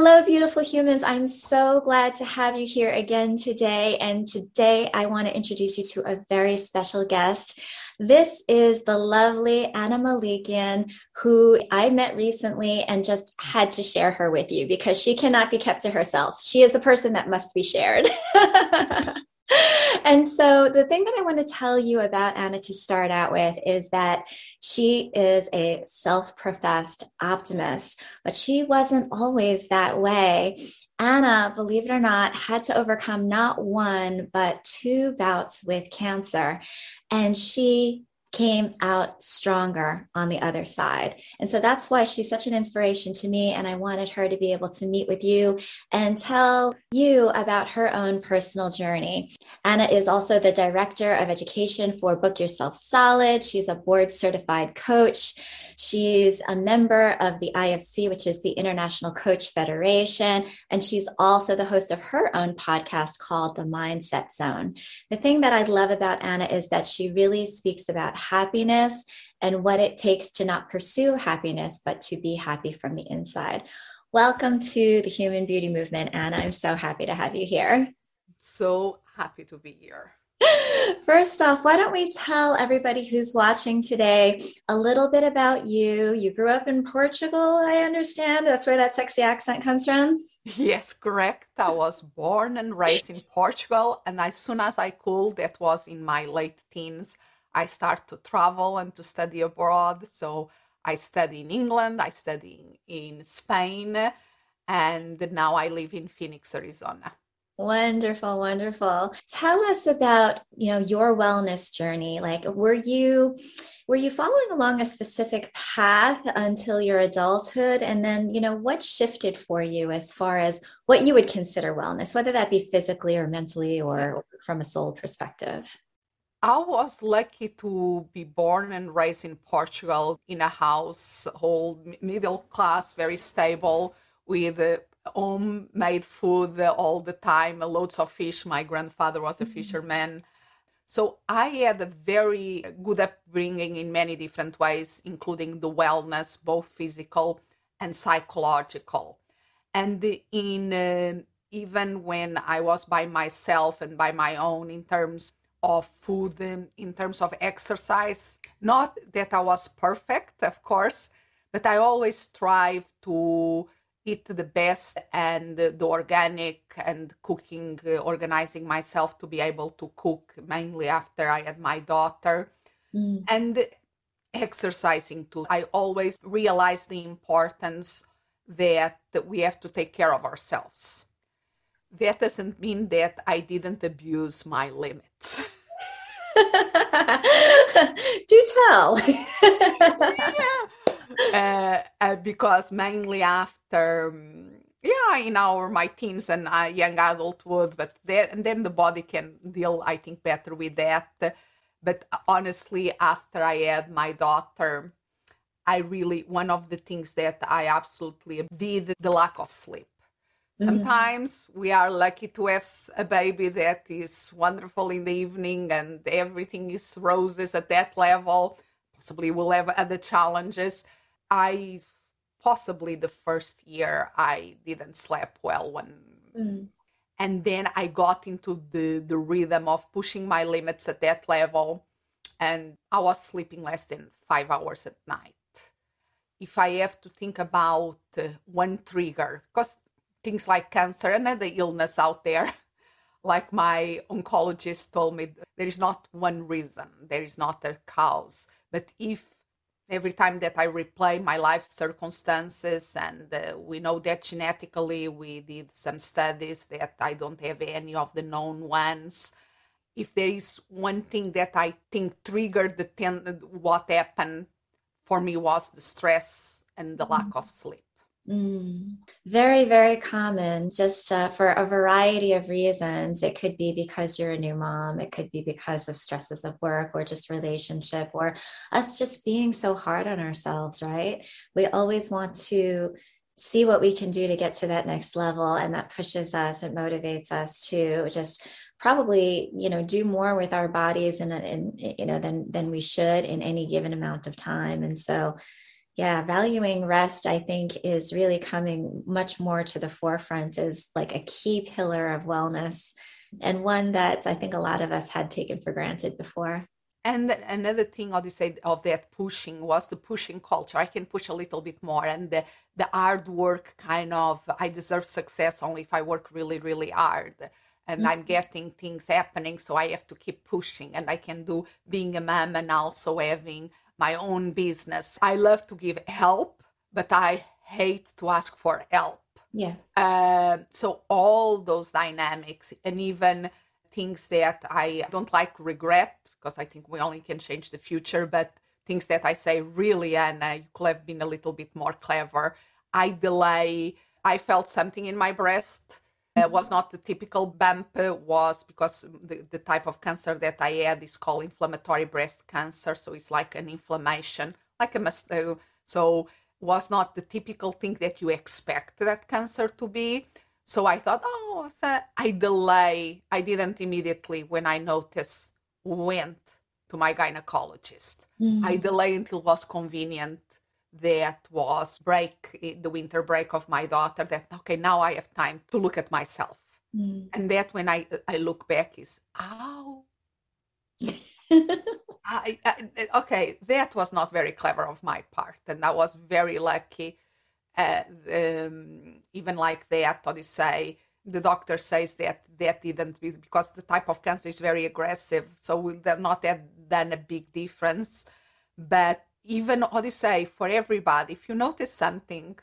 Hello, beautiful humans. I'm so glad to have you here again today. And today I want to introduce you to a very special guest. This is the lovely Ana Melikian, who I met recently and just had to share her with you because she cannot be kept to herself. She is a person that must be shared. and so, the thing that I want to tell you about Ana to start out with is that she is a self professed optimist, but she wasn't always that way. Ana, believe it or not, had to overcome not one, but two bouts with cancer. And she came out stronger on the other side. And so that's why she's such an inspiration to me. And I wanted her to be able to meet with you and tell you about her own personal journey. Ana is also the director of education for Book Yourself Solid. She's a board certified coach. She's a member of the IFC, which is the International Coach Federation. And she's also the host of her own podcast called The Mindset Zone. The thing that I love about Ana is that she really speaks about happiness and what it takes to not pursue happiness, but to be happy from the inside. Welcome to the Human Beauty Movement, Ana. I'm so happy to have you here. So happy to be here. First off, why don't we tell everybody who's watching today a little bit about you? You grew up in Portugal, I understand. That's where that sexy accent comes from. Yes, correct. I was born and raised in Portugal, and as soon as I could, that was in my late teens, I started to travel and to study abroad. So I study in England, I study in Spain, and now I live in Phoenix, Arizona. Wonderful, wonderful. Tell us about, you know, your wellness journey. Like were you were you following along a specific path until your adulthood and then, you know, what shifted for you as far as what you would consider wellness, whether that be physically or mentally or from a soul perspective? I was lucky to be born and raised in Portugal in a household, middle class, very stable, with uh, homemade food all the time, loads of fish. My grandfather was a mm-hmm. fisherman. So I had a very good upbringing in many different ways, including the wellness, both physical and psychological. And in uh, even when I was by myself and by my own in terms of food, um, in terms of exercise, not that I was perfect, of course, but I always strive to eat the best and the organic and cooking, uh, organizing myself to be able to cook mainly after I had my daughter mm. and exercising too. I always realize the importance that, that we have to take care of ourselves. That doesn't mean that I didn't abuse my limits. Do tell. yeah uh, uh, because mainly after um, yeah in our my teens and uh, young adulthood but there and then the body can deal i think better with that but honestly after i had my daughter i really one of the things that i absolutely did the lack of sleep mm-hmm. sometimes mm-hmm. we are lucky to have a baby that is wonderful in the evening and everything is roses at that level possibly we'll have other challenges I possibly the first year I didn't sleep well when mm. and then I got into the the rhythm of pushing my limits at that level and I was sleeping less than 5 hours at night. If I have to think about uh, one trigger because things like cancer and other illness out there like my oncologist told me there is not one reason there is not a cause but if every time that I replay my life circumstances, and uh, we know that genetically we did some studies that I don't have any of the known ones. If there is one thing that I think triggered the ten- what happened for me was the stress and the mm-hmm. lack of sleep. Mm, very, very common, just uh, for a variety of reasons. It could be because you're a new mom, it could be because of stresses of work or just relationship, or us just being so hard on ourselves, right? We always want to see what we can do to get to that next level, and that pushes us, it motivates us to just probably you know do more with our bodies and, you know than than we should in any given amount of time and so Yeah, valuing rest, I think, is really coming much more to the forefront as like a key pillar of wellness and one that I think a lot of us had taken for granted before. And another thing, I say, of that pushing was the pushing culture. I can push a little bit more, and the, the hard work kind of, I deserve success only if I work really, really hard. And mm-hmm. I'm getting things happening, so I have to keep pushing. And I can do being a mom and also having my own business. I love to give help, but I hate to ask for help. Yeah. Uh, so all those dynamics and even things that I don't like regret because I think we only can change the future, but things that I say really, Ana, you could have been a little bit more clever. I delay. I felt something in my breast. It was not the typical bump, uh, was because the, the type of cancer that I had is called inflammatory breast cancer. So it's like an inflammation, like a must. Uh, so was not the typical thing that you expect that cancer to be. So I thought, oh, so I delay. I didn't immediately when I noticed went to my gynecologist. Mm-hmm. I mm. delay until it was convenient. That was break the winter break of my daughter. That okay, now I have time to look at myself. Mm. And that when I I look back is ow. I, I, okay, that was not very clever of my part, and I was very lucky. Uh, um, even like that, do you say? The doctor says that that didn't because the type of cancer is very aggressive, so will not have done a big difference. But even how do you say for everybody, if you notice something,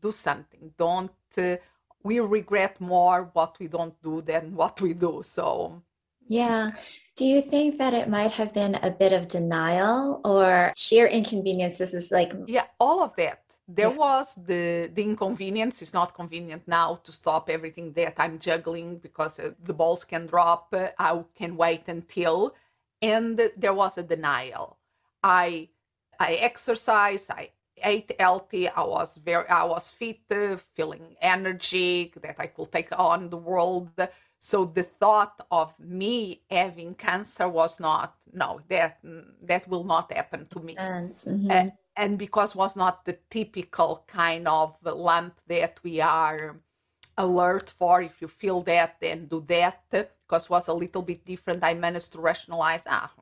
do something. Don't uh, we regret more what we don't do than what we do? So yeah. Do you think that it might have been a bit of denial or sheer inconvenience? This is like Yeah, all of that. There yeah. was the the inconvenience. It's not convenient now to stop everything that I'm juggling because uh, the balls can drop. Uh, I can wait until, and there was a denial. I I exercise. I ate healthy. I was very I was fit, feeling energy that I could take on the world so the thought of me having cancer was not no that that will not happen to me mm-hmm. uh, and because was not the typical kind of lump that we are alert for if you feel that then do that because was a little bit different i managed to rationalize ah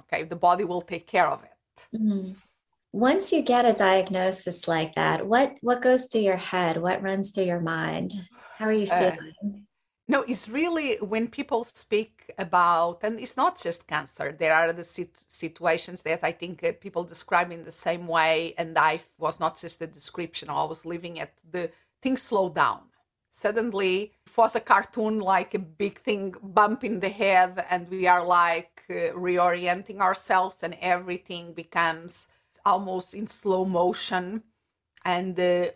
okay the body will take care of it mm-hmm. once you get a diagnosis like that what what goes through your head what runs through your mind how are you uh, feeling uh, no, it's really when people speak about, and it's not just cancer. There are the sit- situations that I think uh, people describe in the same way, and I was not just the description. I was living it. The things slow down. Suddenly, it was a cartoon like a big thing bump in the head, and we are like uh, reorienting ourselves, and everything becomes almost in slow motion, and uh,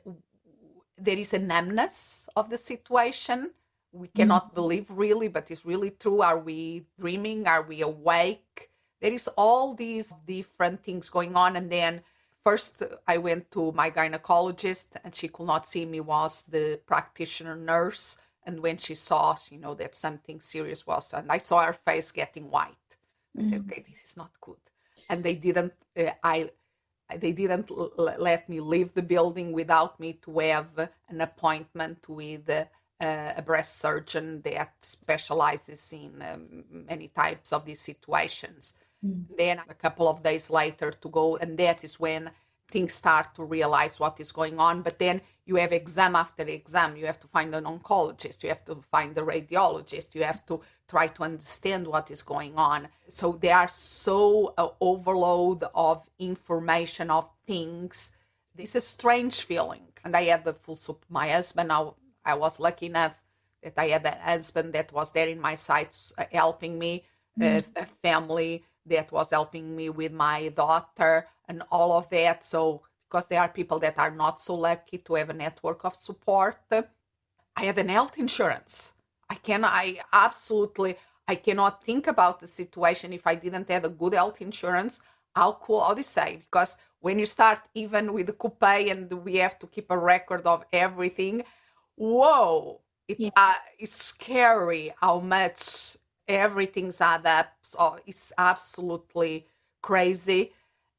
there is a numbness of the situation we cannot mm-hmm. believe really, but it's really true. Are we dreaming? Are we awake? There is all these different things going on. And then first I went to my gynecologist and she could not see me was the practitioner nurse. And when she saw, you know, that something serious was, and I saw her face getting white. I mm-hmm. said, okay, this is not good. And they didn't, uh, I, they didn't l- let me leave the building without me to have an appointment with uh, uh, a breast surgeon that specializes in um, many types of these situations. Mm. Then a couple of days later to go, and that is when things start to realize what is going on. But then you have exam after exam. You have to find an oncologist. You have to find the radiologist. You have to try to understand what is going on. So there are so uh, overload of information of things. It's a strange feeling. And I had the full support. My husband now I was lucky enough that I had a husband that was there in my sides uh, helping me, mm. a, a family that was helping me with my daughter and all of that. So because there are people that are not so lucky to have a network of support. I had an health insurance. I can I absolutely I cannot think about the situation if I didn't have a good health insurance. How cool do you say? Because when you start even with the copay and we have to keep a record of everything, whoa, it, yeah. uh, it's scary how much everything's up. So it's absolutely crazy.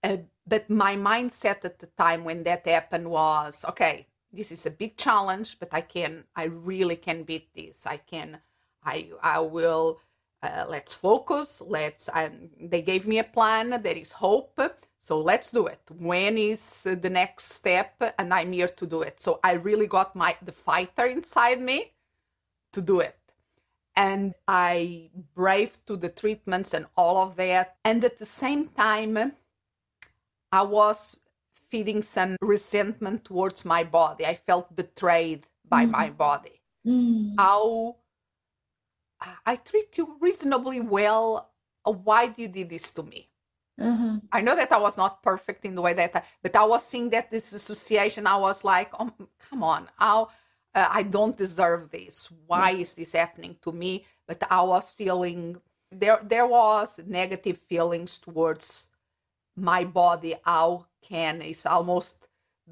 Uh, but my mindset at the time when that happened was okay this is a big challenge but i can i really can beat this i can i i will uh, let's focus let's um, they gave me a plan there is hope so let's do it when is the next step and i'm here to do it so i really got my the fighter inside me to do it and i braved to the treatments and all of that and at the same time i was feeling some resentment towards my body i felt betrayed by mm. my body mm. how I treat you reasonably well. Why do you do this to me? Mm-hmm. I know that I was not perfect in the way that, I, but I was seeing that this association. I was like, oh, come on, how, uh, I don't deserve this. Why is this happening to me? But I was feeling there. There was negative feelings towards my body. How can it's almost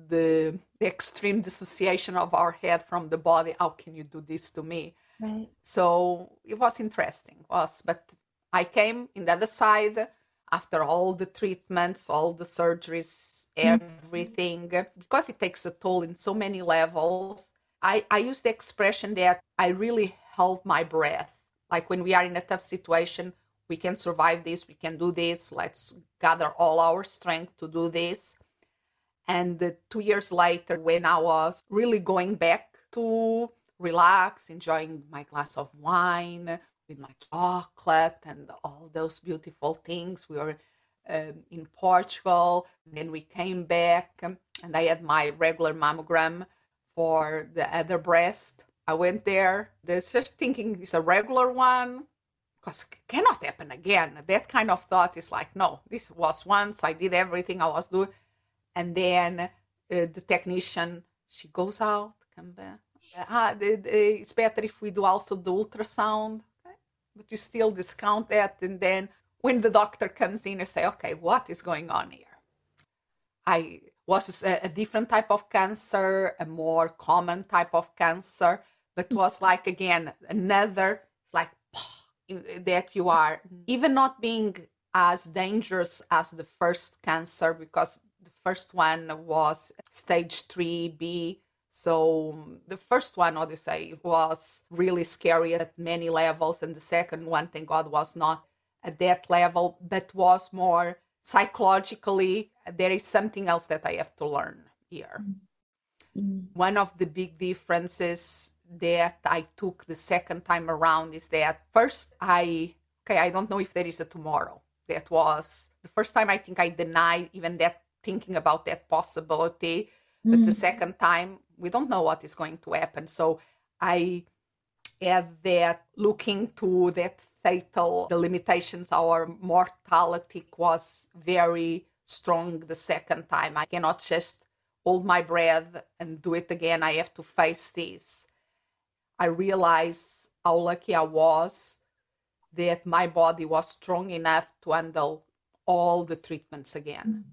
the, the extreme dissociation of our head from the body. How can you do this to me? Right. So it was interesting, was but I came in the other side after all the treatments, all the surgeries, mm-hmm. everything, mm-hmm. because it takes a toll in so many levels. I, I use the expression that I really held my breath. Like when we are in a tough situation, we can survive this, we can do this, let's gather all our strength to do this. And two years later, when I was really going back to relax, enjoying my glass of wine with my chocolate and all those beautiful things. We were um, in Portugal, then we came back, and I had my regular mammogram for the other breast. I went there. There's just thinking it's a regular one because cannot happen again. That kind of thought is like, no, this was once. I did everything I was doing, and then uh, the technician she goes out, come back, ah, it's better if we do also the ultrasound, okay? but you still discount that. And then when the doctor comes in, you say, okay, what is going on here? I was a, a different type of cancer, a more common type of cancer, but mm. was like again another like that you are. Mm-hmm. Even not being as dangerous as the first cancer because the first one was stage 3b so um, the first one, Odyssey, was really scary at many levels, and the second one, thank God, was not at that level, but was more psychologically. There is something else that I have to learn here. Mm-hmm. One of the big differences that I took the second time around is that first I okay, I don't know if there is a tomorrow. That was the first time I think I denied even that thinking about that possibility. But mm-hmm. the second time we don't know what is going to happen. So I had that looking to that fatal, the limitations, our mortality was very strong the second time. I cannot just hold my breath and do it again. I have to face this. I realize how lucky I was that my body was strong enough to handle all the treatments again. Mm-hmm.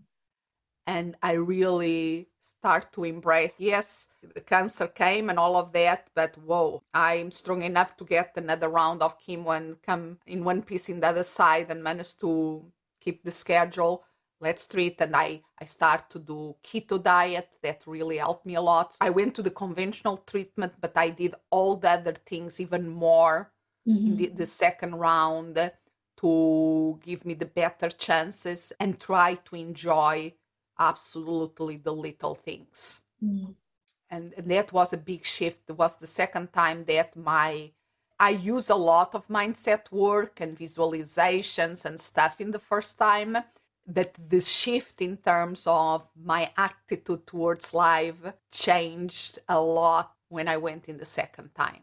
And I really start to embrace yes the cancer came and all of that but whoa i'm strong enough to get another round of chemo and come in one piece in the other side and manage to keep the schedule let's treat and i i start to do keto diet that really helped me a lot i went to the conventional treatment but i did all the other things even more mm-hmm. the, the second round to give me the better chances and try to enjoy absolutely the little things. Mm. And, and that was a big shift. It was the second time that my I use a lot of mindset work and visualizations and stuff in the first time, but the shift in terms of my attitude towards life changed a lot when I went in the second time.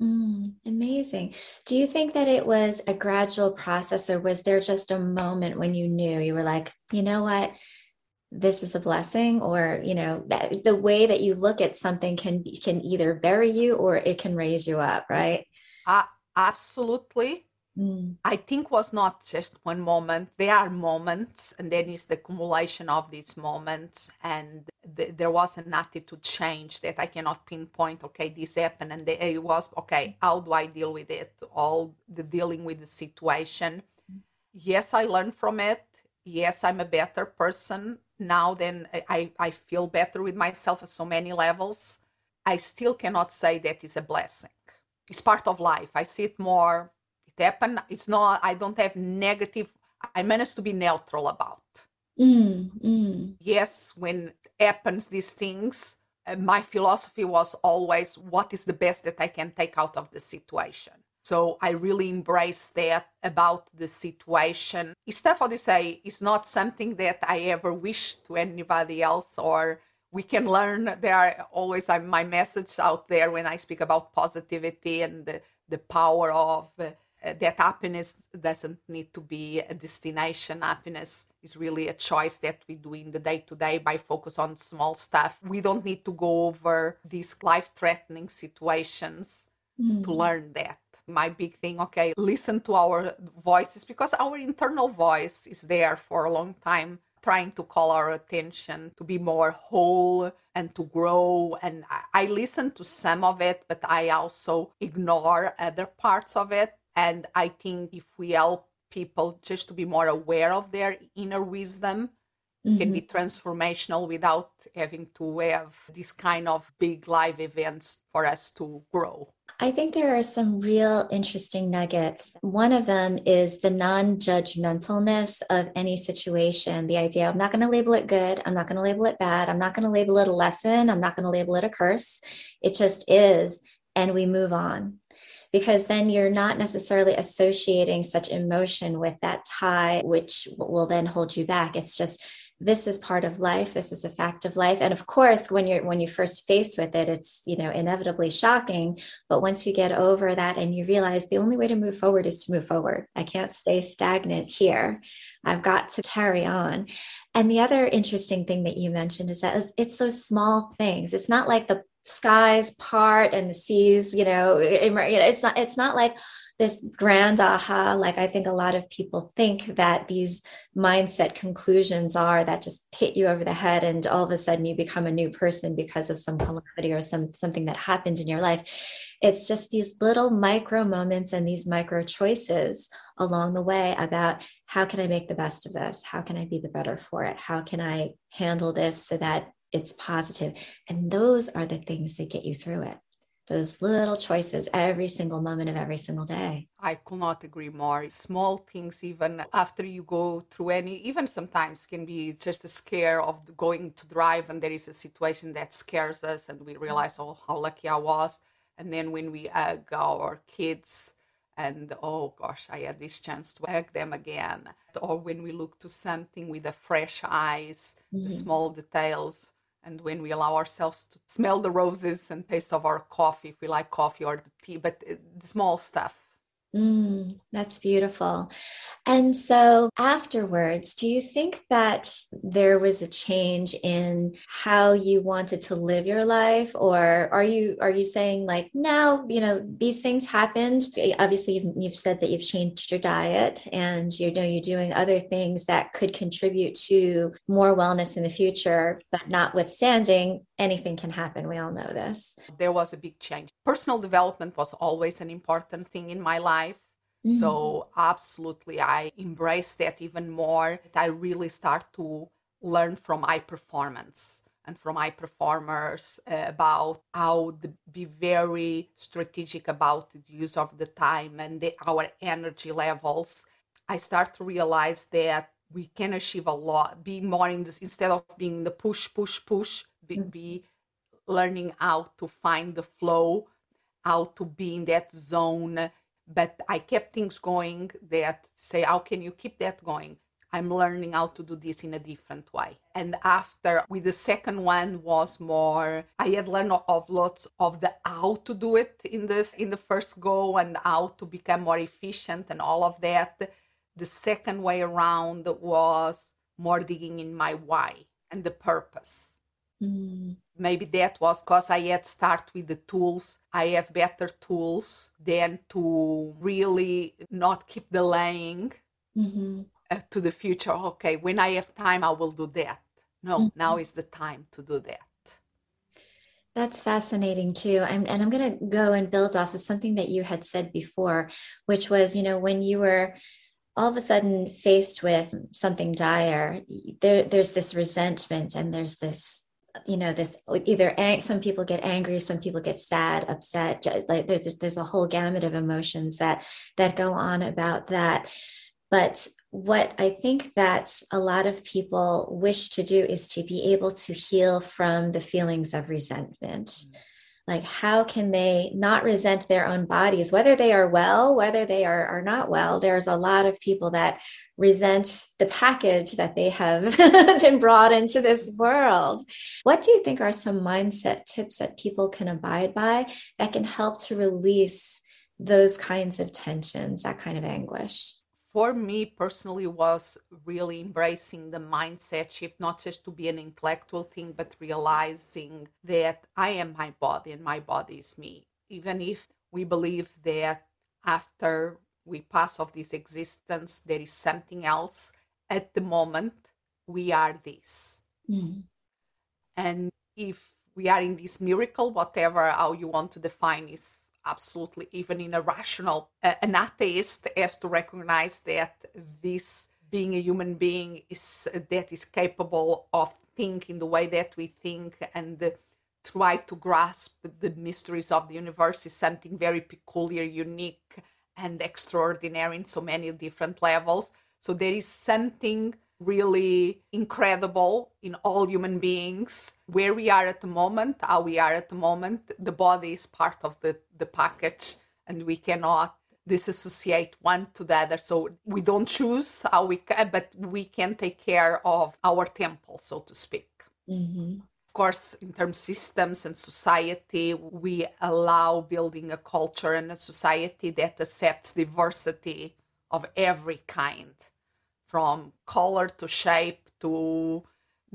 Mm, amazing. Do you think that it was a gradual process, or was there just a moment when you knew you were like, you know what? this is a blessing or you know the way that you look at something can can either bury you or it can raise you up right uh, absolutely mm. i think was not just one moment there are moments and then it's the accumulation of these moments and th- there was an attitude change that i cannot pinpoint okay this happened and it was okay how do i deal with it all the dealing with the situation mm. yes i learned from it yes, I'm a better person now than I, I feel better with myself at so many levels. I still cannot say that is a blessing. It's part of life. I see it more. Happened. It's not. I don't have negative. I managed to be neutral about. Mm, mm. Yes, when happens these things, uh, my philosophy was always what is the best that I can take out of the situation. So I really embrace that about the situation. Stuff, how do you say, is not something that I ever wish to anybody else or we can learn. There are always uh, my message out there when I speak about positivity and the, the power of uh, that happiness doesn't need to be a destination. Happiness is really a choice that we do in the day to day by focus on small stuff. We don't need to go over these life threatening situations mm. to learn that my big thing okay listen to our voices because our internal voice is there for a long time trying to call our attention to be more whole and to grow and i listen to some of it but i also ignore other parts of it and i think if we help people just to be more aware of their inner wisdom mm-hmm. can be mm-hmm. transformational without having to have this kind of big live events for us to grow I think there are some real interesting nuggets. One of them is the non judgmentalness of any situation. The idea I'm not going to label it good. I'm not going to label it bad. I'm not going to label it a lesson. I'm not going to label it a curse. It just is. And we move on because then you're not necessarily associating such emotion with that tie, which will then hold you back. It's just this is part of life this is a fact of life and of course when you're when you first faced with it it's you know inevitably shocking but once you get over that and you realize the only way to move forward is to move forward i can't stay stagnant here I've got to carry on. And the other interesting thing that you mentioned is that it's those small things. It's not like the skies part and the seas, you know, it's not it's not like this grand aha like i think a lot of people think that these mindset conclusions are that just hit you over the head and all of a sudden you become a new person because of some calamity or some something that happened in your life. It's just these little micro moments and these micro choices along the way about how can i make the best of this? How can i be the better for it? How can i handle this so that it's positive and those are the things that get you through it those little choices every single moment of every single day. I could not agree more. Small things, even after you go through any, even sometimes can be just a scare of going to drive and there is a situation that scares us and we realize, oh, how lucky I was. And then when we hug our kids, and oh gosh, I had this chance to hug them again. Or when we look to something with a fresh eyes, mm-hmm. the small details and when we allow ourselves to smell the roses and taste of our coffee if we like coffee or the tea but uh, the small stuff Mm, that's beautiful. And so, afterwards, do you think that there was a change in how you wanted to live your life, or are you are you saying like now, you know, these things happened? Obviously, you've, you've said that you've changed your diet, and you know you're doing other things that could contribute to more wellness in the future. But notwithstanding, anything can happen. We all know this. There was a big change. Personal development was always an important thing in my life. Mm-hmm. So, absolutely, I embrace that even more. I really start to learn from my performance and from my performers uh, about how to be very strategic about the use of the time and the, our energy levels. I start to realize that we can achieve a lot, be more in this instead of being the push, push, push, be, mm. be learning how to find the flow, how to be in that zone. But I kept things going that say, how can you keep that going? I'm learning how to do this in a different way. And after with the second one was more I had learned of lots of the how to do it in the in the first go and how to become more efficient and all of that. The second way around was more digging in my why and the purpose Mm. Maybe that was because I had start with the tools. I have better tools than to really not keep delaying mm-hmm. uh, to the future. Okay, when I have time, I will do that. No, mm-hmm. now is the time to do that. That's fascinating too. I'm, and I'm going to go and build off of something that you had said before, which was, you know, when you were all of a sudden faced with something dire, there, there's this resentment and there's this you know this either ang- some people get angry some people get sad upset like there's there's a whole gamut of emotions that that go on about that. But what i think that a lot of people wish to do is to be able to heal from the feelings of resentment. Mm-hmm like how can they not resent their own bodies? Whether they are well whether they are, are not well there's a lot of people that resent the package that they have been brought into this world. What do you think are some mindset tips that people can abide by that can help to release those kinds of tensions that kind of anguish for me personally was really embracing the mindset shift not just to be an intellectual thing but realizing that i am my body and my body is me even if we believe that after we pass off this existence there is something else at the moment we are this mm. and if we are in this miracle whatever how you want to define is absolutely even in a rational uh, an atheist has to recognize that this being a human being is that is capable of thinking the way that we think and uh, try to grasp the mysteries of the universe is something very peculiar unique and extraordinary in so many different levels. So there is something really incredible in all human beings. Where we are at the moment how we are at the moment the body is part of the the package and we cannot disassociate one to the other. So we don't choose how we can but we can take care of our temple so to speak. Mm-hmm. of course in terms of systems and society we allow building a culture and a society that accepts diversity of every kind from color to shape to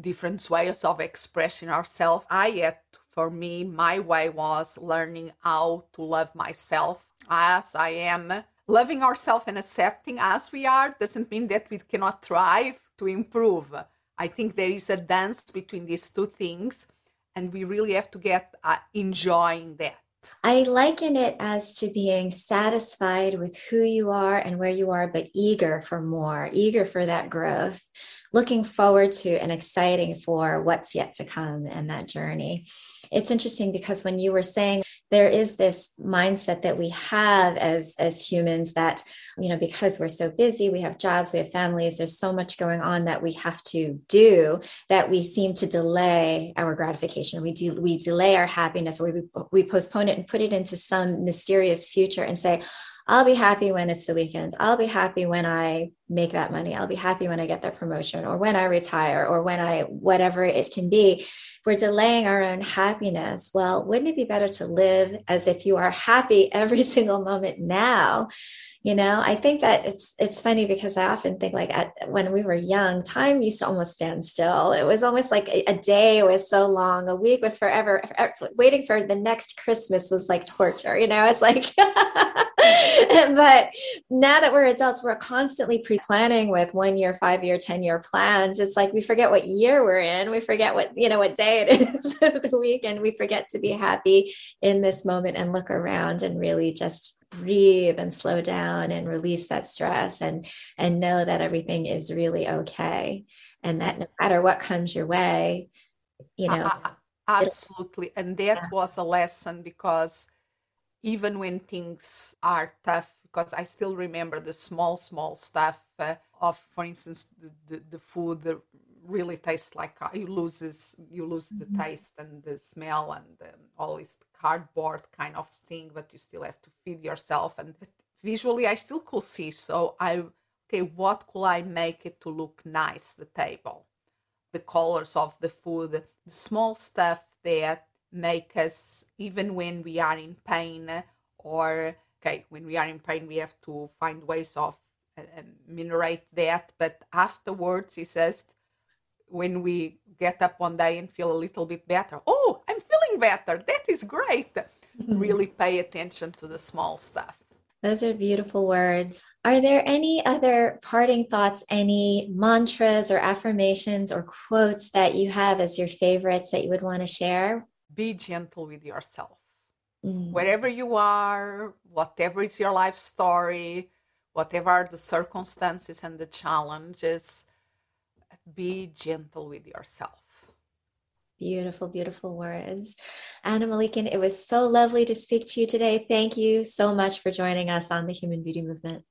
different ways of expressing ourselves. I yet, for me, my way was learning how to love myself as I am. Loving ourselves and accepting as we are doesn't mean that we cannot thrive to improve. I think there is a dance between these two things, and we really have to get uh, enjoying that. I liken it as to being satisfied with who you are and where you are, but eager for more, eager for that growth, looking forward to and exciting for what's yet to come and that journey. It's interesting because when you were saying there is this mindset that we have as as humans that you know because we're so busy we have jobs we have families there's so much going on that we have to do that we seem to delay our gratification. We do we delay our happiness or we, we postpone it and put it into some mysterious future and say I'll be happy when it's the weekends. I'll be happy when I make that money. I'll be happy when I get that promotion or when I retire or when I, whatever it can be. We're delaying our own happiness. Well, wouldn't it be better to live as if you are happy every single moment now? you know i think that it's it's funny because i often think like at, when we were young time used to almost stand still it was almost like a, a day was so long a week was forever waiting for the next christmas was like torture you know it's like but now that we're adults we're constantly pre-planning with one year five year ten year plans. It's like we forget what year we're in. We forget what you know what day it is of the week and we forget to be happy in this moment and look around and really just breathe and slow down and release that stress and and know that everything is really okay. And that no matter what comes your way you know uh, absolutely. And that yeah. was a lesson because even when things are tough because i still remember the small small stuff uh, of for instance the, the, the food the really tastes like uh, you loses you lose mm-hmm. the taste and the smell and um, all this cardboard kind of thing but you still have to feed yourself and visually i still could see so i okay what could i make it to look nice the table the colors of the food the small stuff that make us even when we are in pain or okay when we are in pain we have to find ways of uh, ameliorate that but afterwards he says when we get up one day and feel a little bit better oh i'm feeling better that is great mm-hmm. really pay attention to the small stuff those are beautiful words. Are there any other parting thoughts, any mantras or affirmations or quotes that you have as your favorites that you would want to share? Be gentle with yourself. Mm. Wherever you are, whatever is your life story, whatever are the circumstances and the challenges, be gentle with yourself. Beautiful, beautiful words. Ana Melikian, it was so lovely to speak to you today. Thank you so much for joining us on the Human Beauty Movement.